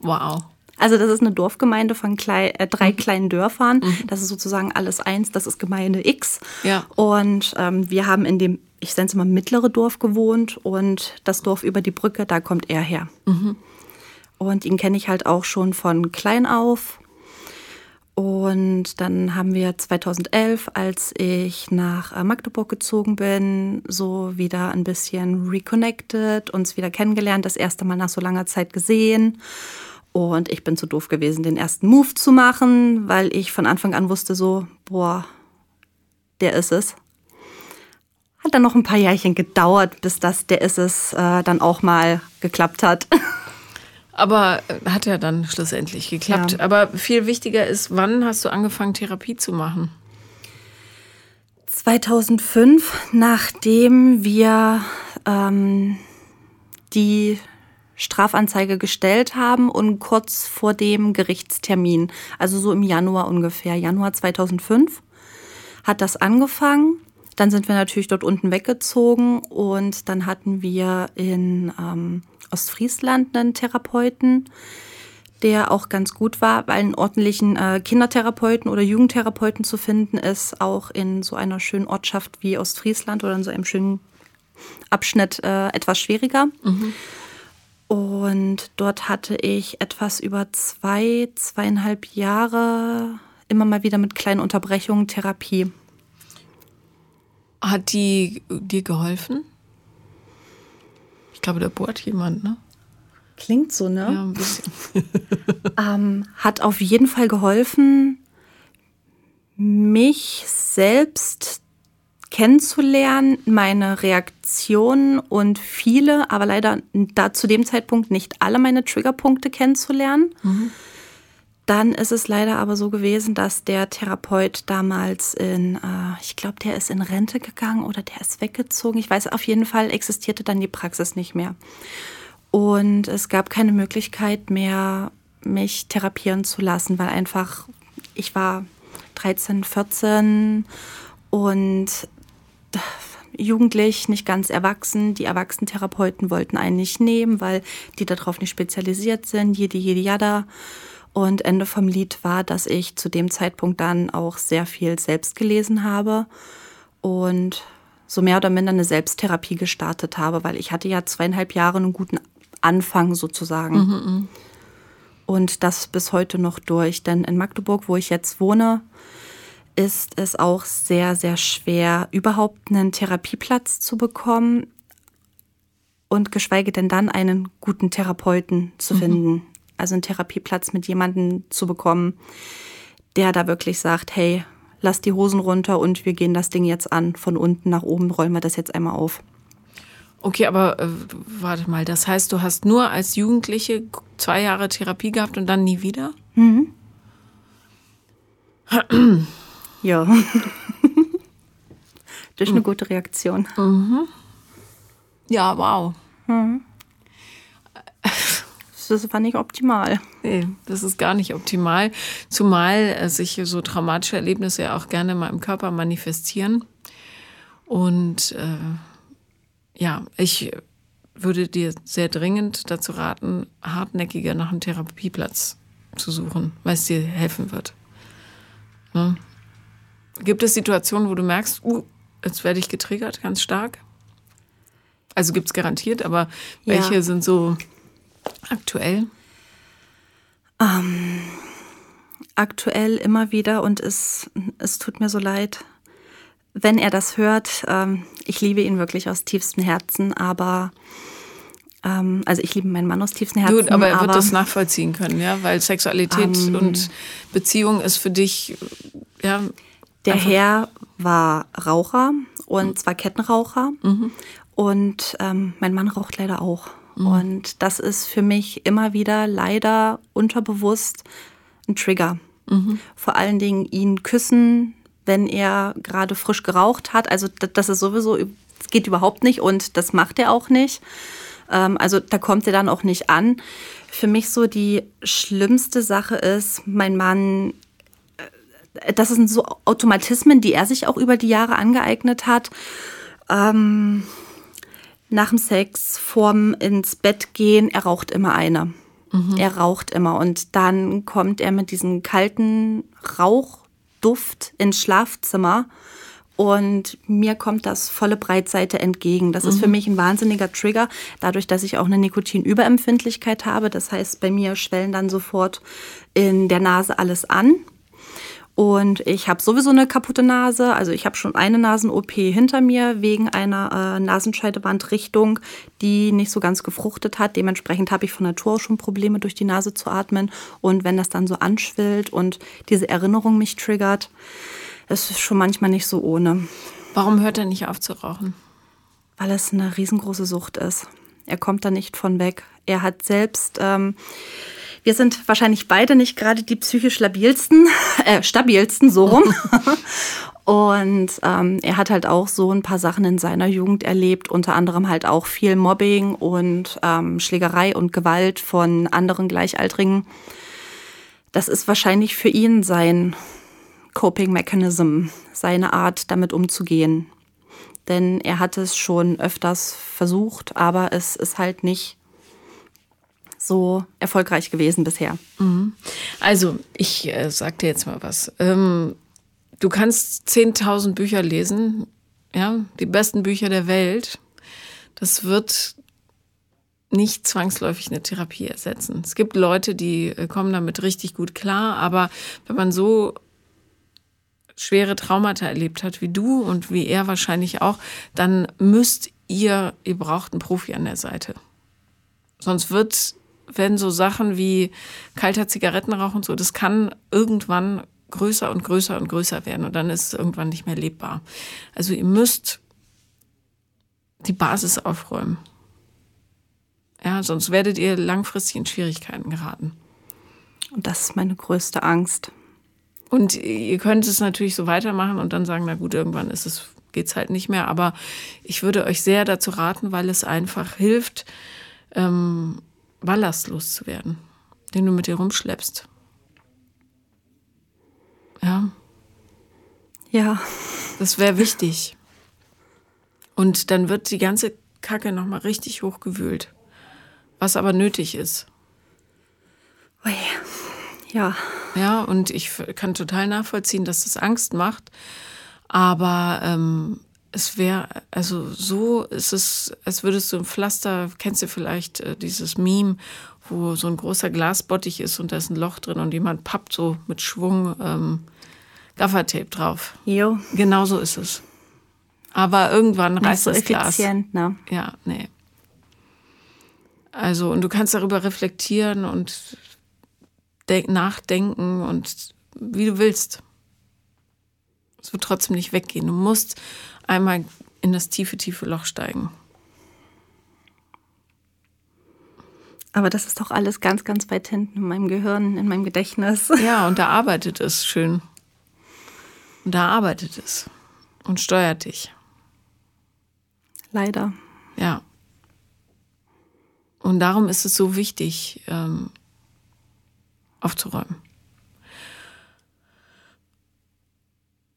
Wow. Also das ist eine Dorfgemeinde von klei äh, drei mhm. kleinen Dörfern. Mhm. Das ist sozusagen alles eins. Das ist Gemeinde X. Ja. Und ähm, wir haben in dem, ich nenne es mal mittlere Dorf gewohnt und das Dorf über die Brücke, da kommt er her. Mhm. Und ihn kenne ich halt auch schon von klein auf. Und dann haben wir 2011, als ich nach äh, Magdeburg gezogen bin, so wieder ein bisschen reconnected, uns wieder kennengelernt, das erste Mal nach so langer Zeit gesehen. Und ich bin zu doof gewesen, den ersten Move zu machen, weil ich von Anfang an wusste so, boah, der ist es. Hat dann noch ein paar Jährchen gedauert, bis das der ist es äh, dann auch mal geklappt hat. Aber äh, hat ja dann schlussendlich geklappt. Ja. Aber viel wichtiger ist, wann hast du angefangen, Therapie zu machen? 2005, nachdem wir ähm, die Strafanzeige gestellt haben und kurz vor dem Gerichtstermin, also so im Januar ungefähr, Januar 2005, hat das angefangen. Dann sind wir natürlich dort unten weggezogen und dann hatten wir in ähm, Ostfriesland einen Therapeuten, der auch ganz gut war, weil einen ordentlichen äh, Kindertherapeuten oder Jugendtherapeuten zu finden ist, auch in so einer schönen Ortschaft wie Ostfriesland oder in so einem schönen Abschnitt äh, etwas schwieriger. Mhm. Und dort hatte ich etwas über zwei, zweieinhalb Jahre immer mal wieder mit kleinen Unterbrechungen Therapie. Hat die dir geholfen? Ich glaube, da bohrt jemand, ne? Klingt so, ne? Ja, ein bisschen. ähm, hat auf jeden Fall geholfen, mich selbst kennenzulernen, meine Reaktionen und viele, aber leider da zu dem Zeitpunkt nicht alle meine Triggerpunkte kennenzulernen. Mhm. Dann ist es leider aber so gewesen, dass der Therapeut damals in, äh, ich glaube, der ist in Rente gegangen oder der ist weggezogen. Ich weiß, auf jeden Fall existierte dann die Praxis nicht mehr. Und es gab keine Möglichkeit mehr, mich therapieren zu lassen, weil einfach, ich war 13, 14 und jugendlich, nicht ganz erwachsen. Die Erwachsenentherapeuten wollten einen nicht nehmen, weil die darauf nicht spezialisiert sind. Jede, jede, jada. Und Ende vom Lied war, dass ich zu dem Zeitpunkt dann auch sehr viel selbst gelesen habe und so mehr oder minder eine Selbsttherapie gestartet habe, weil ich hatte ja zweieinhalb Jahre einen guten Anfang sozusagen. Mhm, mhm. und das bis heute noch durch. Denn in Magdeburg, wo ich jetzt wohne, ist es auch sehr, sehr schwer, überhaupt einen Therapieplatz zu bekommen und geschweige denn dann einen guten Therapeuten zu mhm. Also einen Therapieplatz mit jemandem zu bekommen, der da wirklich sagt, hey, lass die Hosen runter und wir gehen das Ding jetzt an. Von unten nach oben rollen wir das jetzt einmal auf. Okay, aber äh, warte mal, das heißt, du hast nur als Jugendliche zwei Jahre Therapie gehabt und dann nie wieder? Mhm. Ja. Durch eine gute Reaktion. Mhm. Ja, wow. Mhm. Das war nicht optimal. Nee, das ist gar nicht optimal. Zumal sich so traumatische Erlebnisse ja auch gerne mal im Körper manifestieren. Und äh, ja, ich würde dir sehr dringend dazu raten, hartnäckiger nach einem Therapieplatz zu suchen, weil es dir helfen wird. Ne? Gibt es Situationen, wo du merkst, uh, jetzt werde ich getriggert, ganz stark? Also gibt es garantiert, aber ja. welche sind so aktuell? Ähm, aktuell immer wieder und es, es tut mir so leid, wenn er das hört. Ähm, ich liebe ihn wirklich aus tiefstem Herzen, aber ähm, also ich liebe meinen Mann aus tiefstem Herzen. Gut, aber er wird das nachvollziehen können, ja, weil Sexualität ähm, und Beziehung ist für dich ja der Einfach. Herr war Raucher und mhm. zwar Kettenraucher. Mhm. Und ähm, mein Mann raucht leider auch. Mhm. Und das ist für mich immer wieder leider unterbewusst ein Trigger. Mhm. Vor allen Dingen ihn küssen, wenn er gerade frisch geraucht hat. Also das ist sowieso, das geht überhaupt nicht und das macht er auch nicht. Ähm, also da kommt er dann auch nicht an. Für mich so die schlimmste Sache ist, mein Mann das sind so Automatismen, die er sich auch über die Jahre angeeignet hat. Ähm, nach dem Sex, vorm ins Bett gehen, er raucht immer eine. Mhm. Er raucht immer und dann kommt er mit diesem kalten Rauchduft ins Schlafzimmer und mir kommt das volle Breitseite entgegen. Das mhm. ist für mhm. mich ein wahnsinniger Trigger, dadurch, dass ich auch eine Nikotinüberempfindlichkeit habe. Das heißt, bei mir schwellen dann sofort in der Nase alles an. Und ich habe sowieso eine kaputte Nase. Also ich habe schon eine Nasen-OP hinter mir wegen einer äh, Nasenscheidewandrichtung, die nicht so ganz gefruchtet hat. Dementsprechend habe ich von Natur aus schon Probleme, durch die Nase zu atmen. Und wenn das dann so anschwillt und diese Erinnerung mich triggert, es ist schon manchmal nicht so ohne. Warum hört er nicht auf zu rauchen? Weil es eine riesengroße Sucht ist. Er kommt da nicht von weg. Er hat selbst, ähm, wir sind wahrscheinlich beide nicht gerade die psychisch labilsten, äh, stabilsten, so rum. Und ähm, er hat halt auch so ein paar Sachen in seiner Jugend erlebt, unter anderem halt auch viel Mobbing und ähm, Schlägerei und Gewalt von anderen Gleichaltrigen. Das ist wahrscheinlich für ihn sein Coping Mechanism, seine Art, damit umzugehen. Denn er hat es schon öfters versucht, aber es ist halt nicht so erfolgreich gewesen bisher. Mhm. Also, ich äh, sag dir jetzt mal was. Ähm, du kannst 10.000 Bücher lesen, ja, die besten Bücher der Welt. Das wird nicht zwangsläufig eine Therapie ersetzen. Es gibt Leute, die äh, kommen damit richtig gut klar, aber wenn man so schwere Traumata erlebt hat wie du und wie er wahrscheinlich auch, dann müsst ihr, ihr braucht einen Profi an der Seite. Sonst wird, wenn so Sachen wie kalter Zigarettenrauch und so, das kann irgendwann größer und größer und größer werden und dann ist es irgendwann nicht mehr lebbar. Also ihr müsst die Basis aufräumen. Ja, sonst werdet ihr langfristig in Schwierigkeiten geraten. Und das ist meine größte Angst. Und ihr könnt es natürlich so weitermachen und dann sagen, na gut, irgendwann ist es, geht's halt nicht mehr. Aber ich würde euch sehr dazu raten, weil es einfach hilft, ähm, ballastlos zu werden, den du mit dir rumschleppst. Ja. Ja. Das wäre wichtig. Und dann wird die ganze Kacke nochmal richtig hochgewühlt. Was aber nötig ist. Ui. Ja. Ja, und ich kann total nachvollziehen, dass das Angst macht. Aber ähm, es wäre, also so ist es, als würdest du ein Pflaster, kennst du vielleicht äh, dieses Meme, wo so ein großer Glasbottich ist und da ist ein Loch drin und jemand pappt so mit Schwung ähm, Gaffertape drauf. Jo. Genau so ist es. Aber irgendwann Nicht reißt so das Glas. Ne? Ja, nee. Also, und du kannst darüber reflektieren und nachdenken und wie du willst. Es wird trotzdem nicht weggehen. Du musst einmal in das tiefe, tiefe Loch steigen. Aber das ist doch alles ganz, ganz weit hinten in meinem Gehirn, in meinem Gedächtnis. Ja, und da arbeitet es schön. Und da arbeitet es und steuert dich. Leider. Ja. Und darum ist es so wichtig, ähm, aufzuräumen.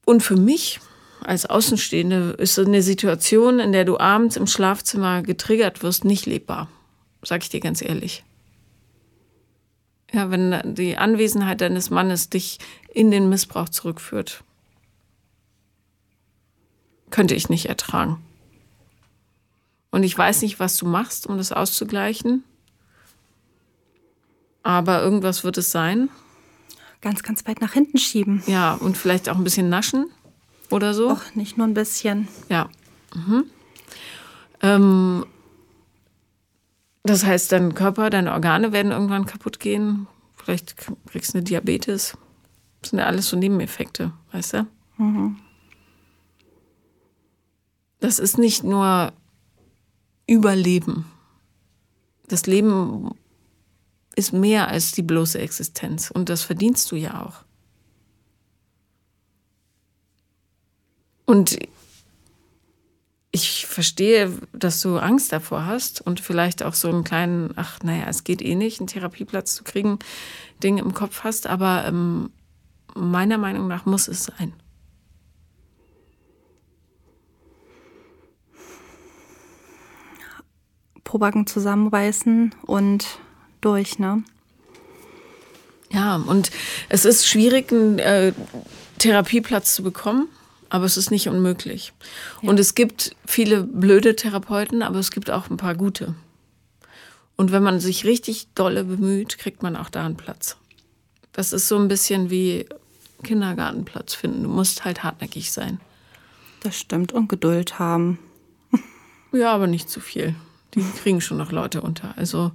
Und für mich als Außenstehende ist eine Situation, in der du abends im Schlafzimmer getriggert wirst, nicht lebbar. Sag ich dir ganz ehrlich. Ja, wenn die Anwesenheit deines Mannes dich in den Missbrauch zurückführt, könnte ich nicht ertragen. Und ich weiß nicht, was du machst, um das auszugleichen. Aber irgendwas wird es sein. Ganz, ganz weit nach hinten schieben. Ja, und vielleicht auch ein bisschen naschen oder so. Och, nicht nur ein bisschen. Ja. Mhm. Ähm, das heißt, dein Körper, deine Organe werden irgendwann kaputt gehen. Vielleicht kriegst du eine Diabetes. Das sind ja alles so Nebeneffekte, weißt du? Mhm. Das ist nicht nur Überleben. Das Leben ist mehr als die bloße Existenz. Und das verdienst du ja auch. Und ich verstehe, dass du Angst davor hast und vielleicht auch so einen kleinen, ach naja, es geht eh nicht, einen Therapieplatz zu kriegen, Ding im Kopf hast, aber ähm, meiner Meinung nach muss es sein. Pobacken zusammenbeißen und durch, ne? Ja, und es ist schwierig, einen äh, Therapieplatz zu bekommen, aber es ist nicht unmöglich. Ja. Und es gibt viele blöde Therapeuten, aber es gibt auch ein paar gute. Und wenn man sich richtig dolle bemüht, kriegt man auch da einen Platz. Das ist so ein bisschen wie Kindergartenplatz finden. Du musst halt hartnäckig sein. Das stimmt. Und Geduld haben. Ja, aber nicht zu viel. Die kriegen schon noch Leute unter. Also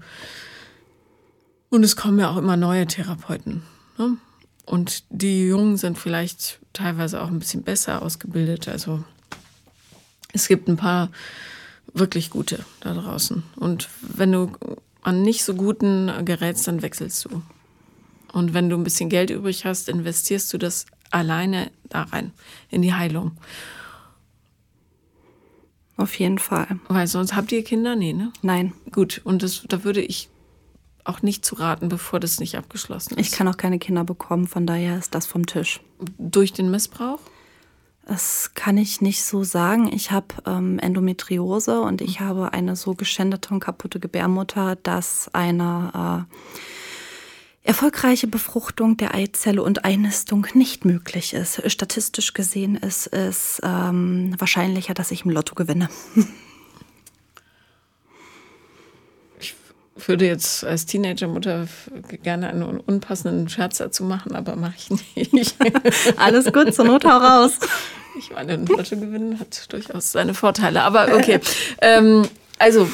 und es kommen ja auch immer neue Therapeuten. Ne? Und die Jungen sind vielleicht teilweise auch ein bisschen besser ausgebildet. Also es gibt ein paar wirklich gute da draußen. Und wenn du an nicht so guten gerätst, dann wechselst du. Und wenn du ein bisschen Geld übrig hast, investierst du das alleine da rein, in die Heilung. Auf jeden Fall. Weil sonst habt ihr Kinder? Nee, ne? Nein. Gut, und das, da würde ich auch nicht zu raten, bevor das nicht abgeschlossen ist. Ich kann auch keine Kinder bekommen, von daher ist das vom Tisch. Durch den Missbrauch? Das kann ich nicht so sagen. Ich habe ähm, Endometriose und ich habe eine so geschändete und kaputte Gebärmutter, dass eine äh, erfolgreiche Befruchtung der Eizelle und Einnistung nicht möglich ist. Statistisch gesehen ist es ähm, wahrscheinlicher, dass ich im Lotto gewinne. würde jetzt als Teenagermutter gerne einen unpassenden Scherz dazu machen, aber mache ich nicht. Alles gut, zur Not hau raus. Ich meine, ein Lotto gewinnen hat durchaus seine Vorteile, aber okay. ähm, also,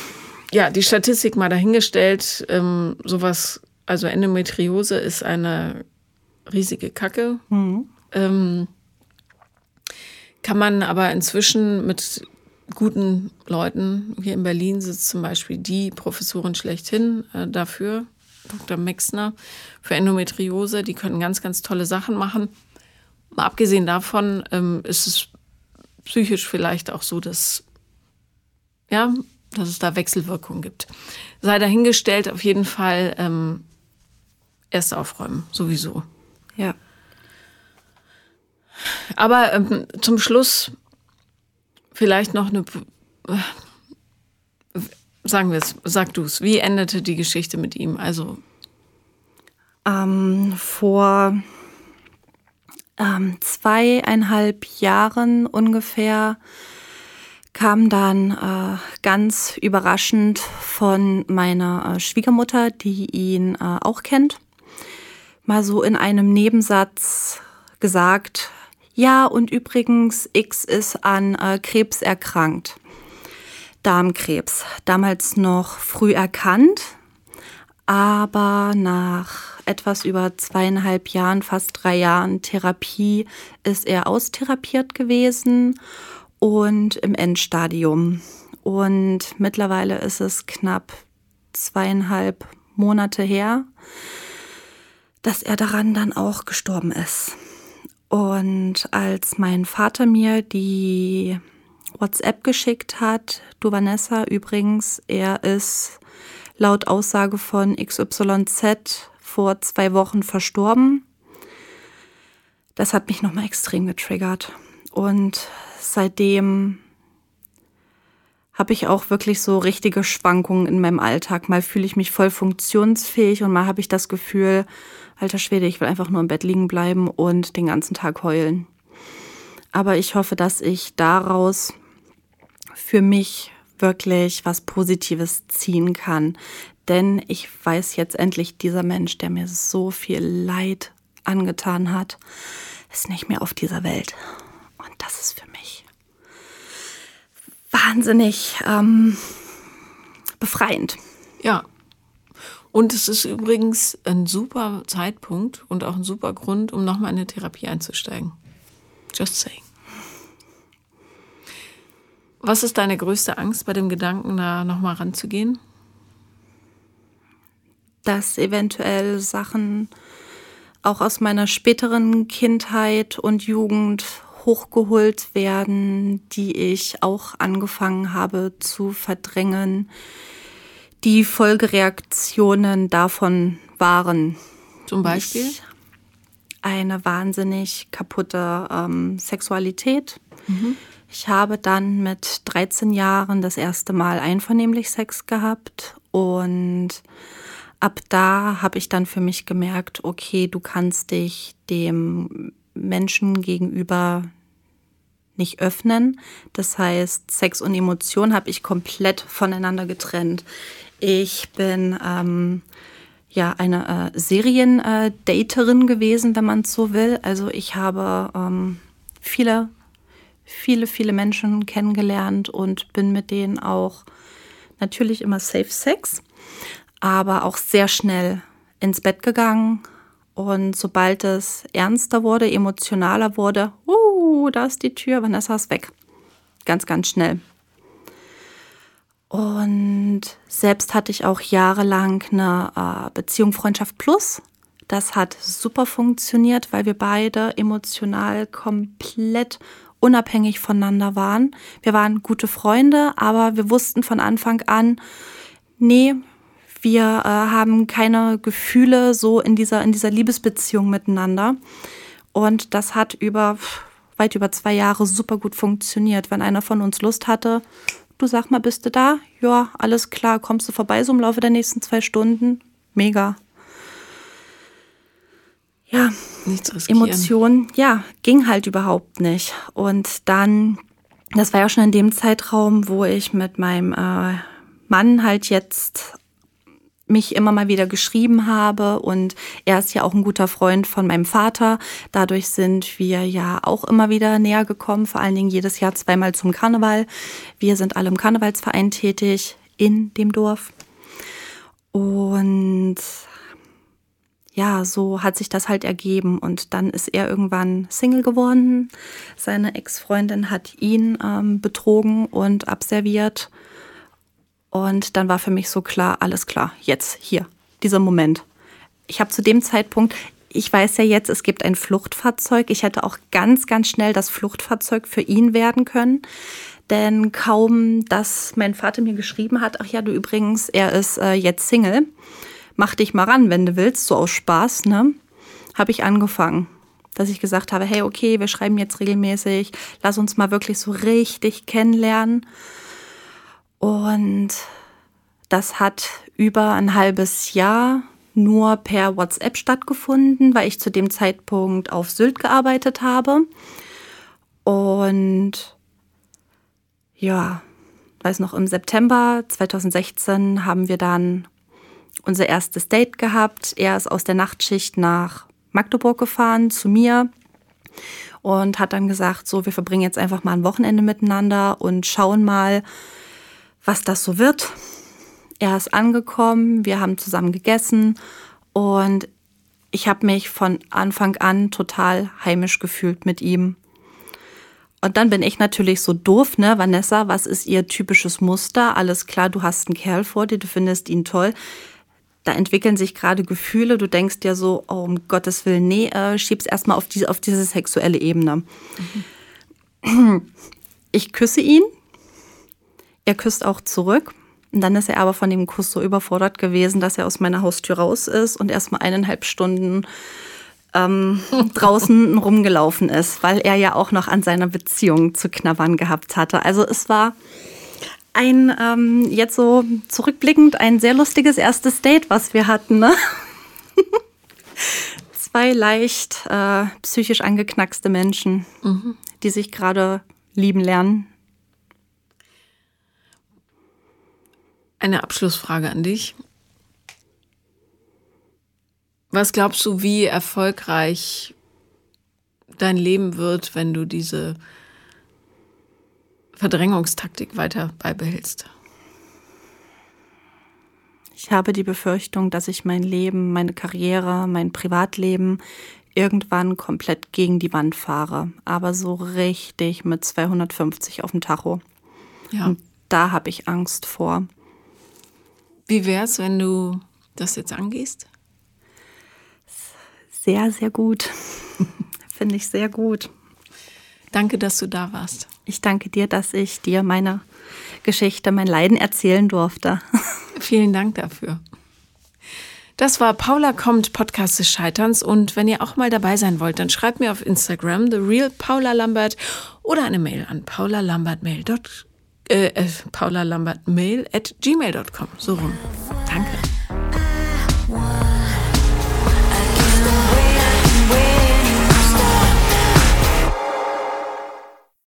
ja, die Statistik mal dahingestellt. Ähm, sowas, also Endometriose ist eine riesige Kacke. Mhm. Ähm, kann man aber inzwischen mit guten Leuten. Hier in Berlin sitzt zum Beispiel die Professorin schlechthin äh, dafür, Dr. Mexner, für Endometriose. Die können ganz, ganz tolle Sachen machen. Mal abgesehen davon ähm, ist es psychisch vielleicht auch so, dass, ja, dass es da Wechselwirkungen gibt. Sei dahingestellt, auf jeden Fall ähm, erst aufräumen, sowieso. Ja. Aber ähm, zum Schluss vielleicht noch eine. Sagen wir es, sag du es. Wie endete die Geschichte mit ihm? Also. Ähm, vor ähm, zweieinhalb Jahren ungefähr kam dann äh, ganz überraschend von meiner äh, Schwiegermutter, die ihn äh, auch kennt, mal so in einem Nebensatz gesagt, ja, und übrigens, X ist an äh, Krebs erkrankt. Darmkrebs. Damals noch früh erkannt, aber nach etwas über zweieinhalb Jahren, fast drei Jahren Therapie ist er austherapiert gewesen und im Endstadium. Und mittlerweile ist es knapp zweieinhalb Monate her, dass er daran dann auch gestorben ist. Und als mein Vater mir die WhatsApp geschickt hat, du Vanessa übrigens, er ist laut Aussage von XYZ vor zwei Wochen verstorben. Das hat mich nochmal extrem getriggert. Und seitdem habe ich auch wirklich so richtige Schwankungen in meinem Alltag. Mal fühle ich mich voll funktionsfähig und mal habe ich das Gefühl, alter Schwede, ich will einfach nur im Bett liegen bleiben und den ganzen Tag heulen. Aber ich hoffe, dass ich daraus für mich wirklich was Positives ziehen kann. Denn ich weiß jetzt endlich, dieser Mensch, der mir so viel Leid angetan hat, ist nicht mehr auf dieser Welt. Und das ist für mich wahnsinnig ähm, befreiend. Ja. Und es ist übrigens ein super Zeitpunkt und auch ein super Grund, um nochmal in eine Therapie einzusteigen. Just saying. Was ist deine größte Angst bei dem Gedanken, da nochmal ranzugehen? Dass eventuell Sachen auch aus meiner späteren Kindheit und Jugend hochgeholt werden, die ich auch angefangen habe zu verdrängen. Die Folgereaktionen davon waren zum Beispiel eine wahnsinnig kaputte ähm, Sexualität, mhm. Ich habe dann mit 13 Jahren das erste Mal einvernehmlich Sex gehabt und ab da habe ich dann für mich gemerkt, okay, du kannst dich dem Menschen gegenüber nicht öffnen. Das heißt, Sex und Emotion habe ich komplett voneinander getrennt. Ich bin ähm, ja eine äh, Seriendaterin gewesen, wenn man es so will. Also ich habe ähm, viele, viele, viele Menschen kennengelernt und bin mit denen auch natürlich immer Safe Sex, aber auch sehr schnell ins Bett gegangen. Und sobald es ernster wurde, emotionaler wurde, uh, da ist die Tür, Vanessa ist weg. Ganz, ganz schnell. Und selbst hatte ich auch jahrelang eine äh, Beziehung Freundschaft Plus. Das hat super funktioniert, weil wir beide emotional komplett unabhängig voneinander waren. Wir waren gute Freunde, aber wir wussten von Anfang an, nee, wir äh, haben keine Gefühle so in dieser, in dieser Liebesbeziehung miteinander. Und das hat über weit über zwei Jahre super gut funktioniert. Wenn einer von uns Lust hatte, du sag mal, bist du da? Ja, alles klar, kommst du vorbei so im Laufe der nächsten zwei Stunden? Mega. Ja, Emotionen, ja, ging halt überhaupt nicht. Und dann, das war ja schon in dem Zeitraum, wo ich mit meinem äh, Mann halt jetzt mich immer mal wieder geschrieben habe und er ist ja auch ein guter Freund von meinem Vater. Dadurch sind wir ja auch immer wieder näher gekommen, vor allen Dingen jedes Jahr zweimal zum Karneval. Wir sind alle im Karnevalsverein tätig in dem Dorf. Und ja, so hat sich das halt ergeben. Und dann ist er irgendwann Single geworden. Seine Ex-Freundin hat ihn ähm, betrogen und abserviert. Und dann war für mich so klar, alles klar, jetzt hier, dieser Moment. Ich habe zu dem Zeitpunkt, ich weiß ja jetzt, es gibt ein Fluchtfahrzeug. Ich hätte auch ganz, ganz schnell das Fluchtfahrzeug für ihn werden können. Denn kaum, dass mein Vater mir geschrieben hat, ach ja, du übrigens, er ist äh, jetzt Single, mach dich mal ran, wenn du willst, so aus Spaß, ne? Habe ich angefangen. Dass ich gesagt habe, hey, okay, wir schreiben jetzt regelmäßig, lass uns mal wirklich so richtig kennenlernen. Und das hat über ein halbes Jahr nur per WhatsApp stattgefunden, weil ich zu dem Zeitpunkt auf Sylt gearbeitet habe. Und ja, weiß noch, im September 2016 haben wir dann unser erstes Date gehabt. Er ist aus der Nachtschicht nach Magdeburg gefahren zu mir und hat dann gesagt, so, wir verbringen jetzt einfach mal ein Wochenende miteinander und schauen mal, was das so wird. Er ist angekommen, wir haben zusammen gegessen und ich habe mich von Anfang an total heimisch gefühlt mit ihm. Und dann bin ich natürlich so doof, ne, Vanessa, was ist ihr typisches Muster? Alles klar, du hast einen Kerl vor dir, du findest ihn toll. Da entwickeln sich gerade Gefühle, du denkst ja so, oh, um Gottes Willen, nee, äh, schieb's erstmal auf, die, auf diese sexuelle Ebene. Mhm. Ich küsse ihn, er küsst auch zurück. Und dann ist er aber von dem Kuss so überfordert gewesen, dass er aus meiner Haustür raus ist und erstmal eineinhalb Stunden ähm, draußen rumgelaufen ist, weil er ja auch noch an seiner Beziehung zu knabbern gehabt hatte. Also es war ein, ähm, jetzt so zurückblickend, ein sehr lustiges erstes Date, was wir hatten. Ne? Zwei leicht äh, psychisch angeknackste Menschen, mhm. die sich gerade lieben lernen Eine Abschlussfrage an dich. Was glaubst du, wie erfolgreich dein Leben wird, wenn du diese Verdrängungstaktik weiter beibehältst? Ich habe die Befürchtung, dass ich mein Leben, meine Karriere, mein Privatleben irgendwann komplett gegen die Wand fahre. Aber so richtig mit 250 auf dem Tacho. Ja. Und da habe ich Angst vor. Wie wäre es, wenn du das jetzt angehst? Sehr, sehr gut. Finde ich sehr gut. Danke, dass du da warst. Ich danke dir, dass ich dir meine Geschichte, mein Leiden erzählen durfte. Vielen Dank dafür. Das war Paula kommt, Podcast des Scheiterns. Und wenn ihr auch mal dabei sein wollt, dann schreibt mir auf Instagram, The Real Paula Lambert oder eine Mail an paulalambertmail äh, äh mail at gmail.com. So rum. Danke.